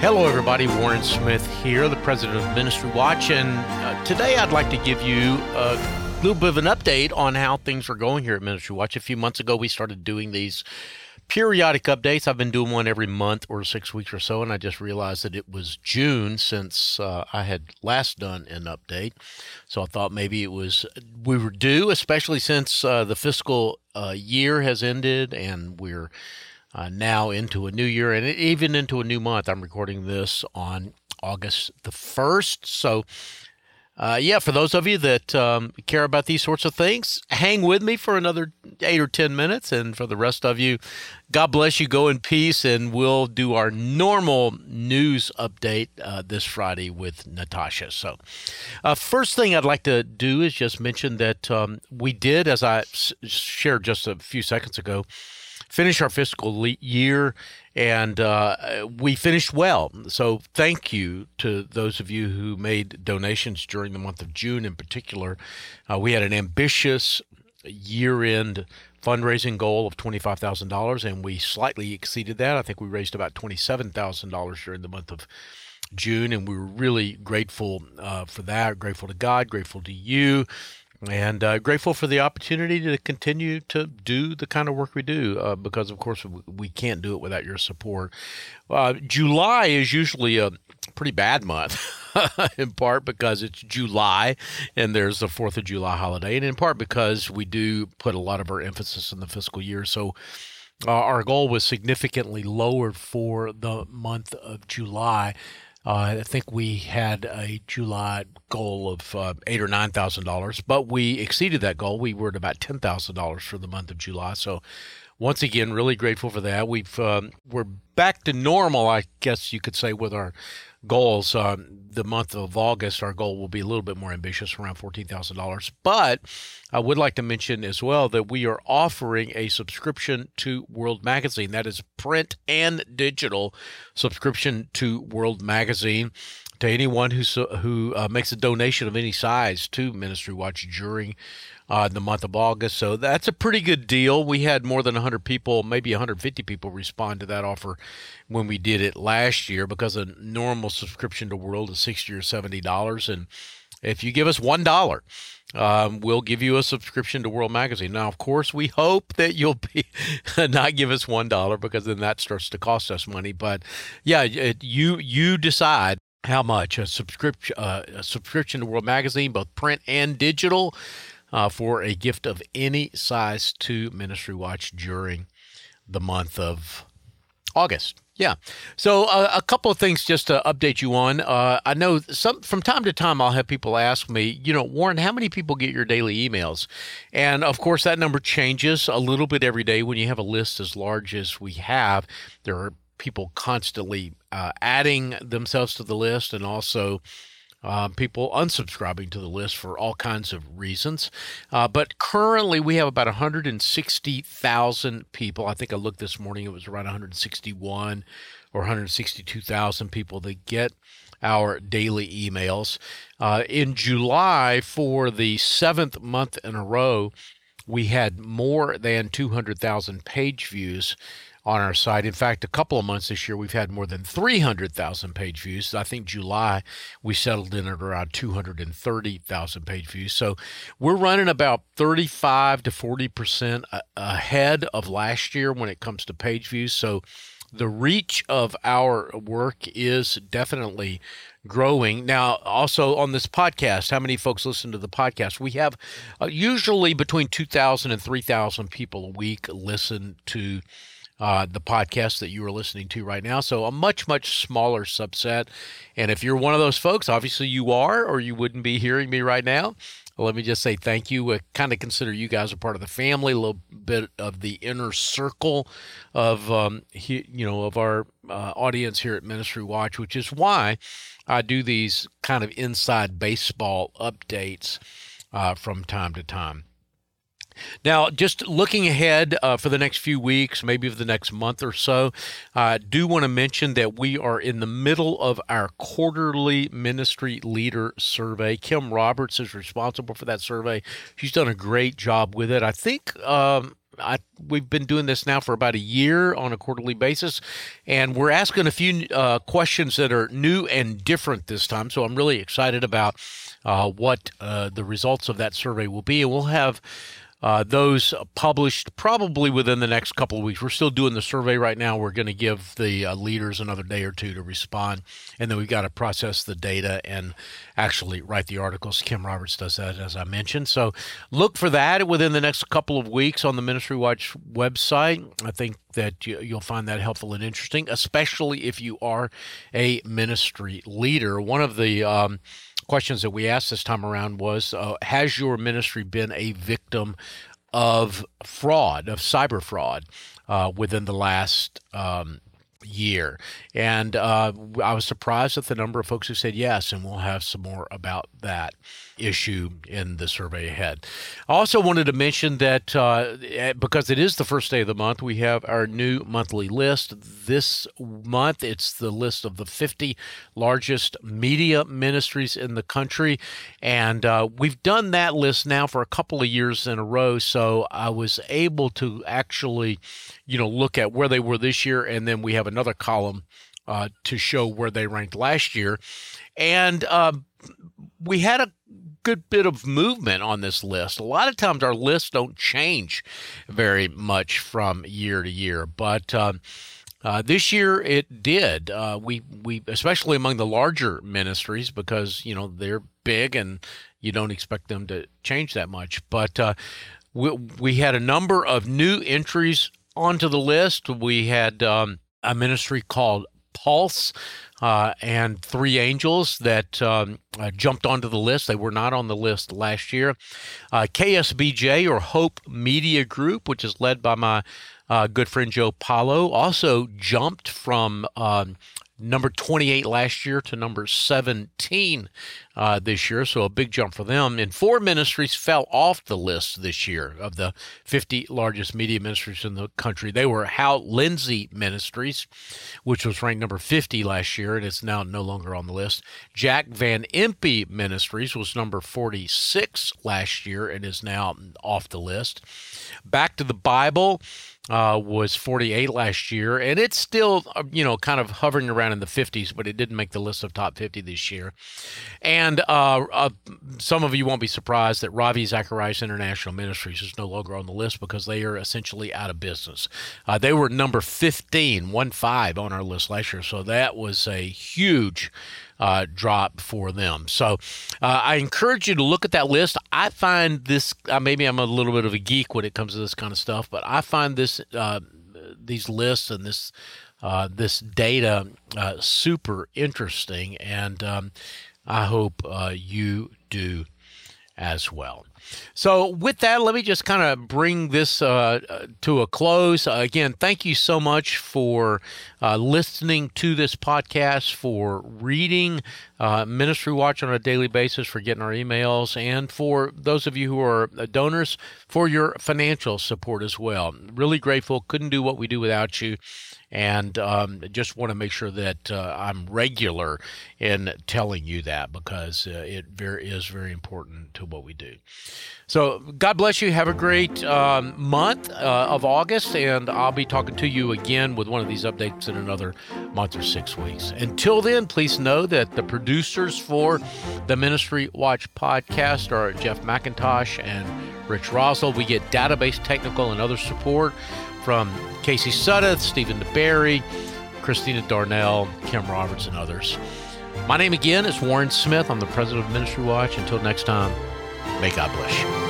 Hello, everybody. Warren Smith here, the president of Ministry Watch, and uh, today I'd like to give you a little bit of an update on how things are going here at Ministry Watch. A few months ago, we started doing these periodic updates. I've been doing one every month or six weeks or so, and I just realized that it was June since uh, I had last done an update. So I thought maybe it was we were due, especially since uh, the fiscal uh, year has ended and we're uh, now into a new year and even into a new month. I'm recording this on August the 1st. So, uh, yeah, for those of you that um, care about these sorts of things, hang with me for another eight or 10 minutes. And for the rest of you, God bless you. Go in peace. And we'll do our normal news update uh, this Friday with Natasha. So, uh, first thing I'd like to do is just mention that um, we did, as I s- shared just a few seconds ago, finish our fiscal year, and uh, we finished well. So thank you to those of you who made donations during the month of June in particular. Uh, we had an ambitious year end fundraising goal of $25,000, and we slightly exceeded that. I think we raised about $27,000 during the month of June, and we were really grateful uh, for that. Grateful to God, grateful to you, and uh, grateful for the opportunity to continue to do the kind of work we do uh, because of course we can't do it without your support. Uh, july is usually a pretty bad month in part because it's july and there's the fourth of july holiday and in part because we do put a lot of our emphasis in the fiscal year. So uh, our goal was significantly lowered for the month of july I think we had a July goal of uh, eight or nine thousand dollars, but we exceeded that goal. We were at about ten thousand dollars for the month of July. So, once again, really grateful for that. We've um, we're back to normal, I guess you could say, with our goals. Um, the month of August, our goal will be a little bit more ambitious, around $14,000. But I would like to mention as well that we are offering a subscription to World Magazine. That is print and digital subscription to World Magazine to anyone who who uh, makes a donation of any size to Ministry Watch during uh, the month of August. So that's a pretty good deal. We had more than 100 people, maybe 150 people respond to that offer when we did it last year because a normal subscription to World is 60 or 70 dollars, and if you give us one dollar. Um, we'll give you a subscription to World Magazine. Now, of course, we hope that you'll be not give us one dollar because then that starts to cost us money. But yeah, it, you you decide how much a subscription uh, a subscription to World Magazine, both print and digital uh, for a gift of any size to Ministry Watch during the month of August. Yeah. So uh, a couple of things just to update you on. Uh, I know some from time to time I'll have people ask me, you know, Warren, how many people get your daily emails? And of course that number changes a little bit every day when you have a list as large as we have. There are people constantly uh, adding themselves to the list and also uh, people unsubscribing to the list for all kinds of reasons. Uh, but currently, we have about 160,000 people. I think I looked this morning, it was around 161 or 162,000 people that get our daily emails. Uh, in July, for the seventh month in a row, we had more than 200,000 page views on our site. In fact, a couple of months this year, we've had more than 300,000 page views. I think July we settled in at around 230,000 page views. So we're running about 35 to 40% ahead of last year when it comes to page views. So the reach of our work is definitely growing. Now, also on this podcast, how many folks listen to the podcast? We have uh, usually between 2,000 and 3,000 people a week listen to uh, the podcast that you are listening to right now. So a much, much smaller subset. And if you're one of those folks, obviously you are, or you wouldn't be hearing me right now. Let me just say thank you. I kind of consider you guys a part of the family, a little bit of the inner circle of um, he, you know of our uh, audience here at Ministry Watch, which is why I do these kind of inside baseball updates uh, from time to time. Now, just looking ahead uh, for the next few weeks, maybe for the next month or so, I uh, do want to mention that we are in the middle of our quarterly ministry leader survey. Kim Roberts is responsible for that survey. She's done a great job with it. I think. Um, I, we've been doing this now for about a year on a quarterly basis, and we're asking a few uh, questions that are new and different this time. So I'm really excited about uh, what uh, the results of that survey will be, and we'll have uh, those published probably within the next couple of weeks. We're still doing the survey right now. We're going to give the uh, leaders another day or two to respond, and then we've got to process the data and actually write the articles. Kim Roberts does that, as I mentioned. So look for that within the next couple of weeks on the Ministry Watch website. I think that you'll find that helpful and interesting, especially if you are a ministry leader. One of the um, questions that we asked this time around was uh, Has your ministry been a victim of fraud, of cyber fraud, uh, within the last um, year? And uh, I was surprised at the number of folks who said yes, and we'll have some more about that issue in the survey ahead. I also wanted to mention that uh, eh, because it is the first day of the month, we have our new monthly list. This month, it's the list of the 50 largest media ministries in the country. And uh, we've done that list now for a couple of years in a row. So I was able to actually, you know, look at where they were this year. And then we have another column uh, to show where they ranked last year. And uh, we had a good bit of movement on this list. A lot of times our lists don't change very much from year to year, but um, uh, this year it did. Uh, we we especially among the larger ministries because you know they're big and you don't expect them to change that much. But uh, we we had a number of new entries onto the list. We had um, a ministry called Pulse uh, and Three Angels that um, uh, jumped onto the list. They were not on the list last year. Uh, KSBJ or Hope Media Group, which is led by my uh, good friend Joe Paulo, also jumped from um, number 28 last year to number 17 uh, this year, so a big jump for them. And four ministries fell off the list this year of the 50 largest media ministries in the country. They were Hal Lindsey Ministries, which was ranked number 50 last year, and it's now no longer on the list. Jack Van Impe Ministries was number 46 last year and is now off the list. Back to the Bible uh, was 48 last year, and it's still, uh, you know, kind of hovering around in the 50s, but it didn't make the list of top 50 this year. And uh, uh, some of you won't be surprised that Ravi Zacharias International Ministries is no longer on the list because they are essentially out of business. Uh, they were number 15, one five on our list last year, so that was a huge uh, drop for them. So uh, I encourage you to look at that list. I find this, uh, maybe I'm a little bit of a geek when it comes to this kind of stuff, but I find this, uh, these lists and this, uh, this data uh, super interesting. And um, I hope you do as well. So, with that, let me just kind of bring this uh, to a close. Uh, again, thank you so much for uh, listening to this podcast, for reading uh, Ministry Watch on a daily basis, for getting our emails, and for those of you who are uh, donors, for your financial support as well. Really grateful. Couldn't do what we do without you and um, just want to make sure that uh, I'm regular in telling you that because uh, it very is very important to what we do. So God bless you. Have a great um, month uh, of August, and I'll be talking to you again with one of these updates in another month or six weeks. Until then, please know that the producers for the Ministry Watch podcast are Jeff McIntosh and Rich Roszel. We get database technical and other support from Casey Sudduth, Stephen Dubarry, Christina Darnell, Kim Roberts, and others. My name again is Warren Smith. I'm the president of Ministry Watch. Until next time, may God bless you.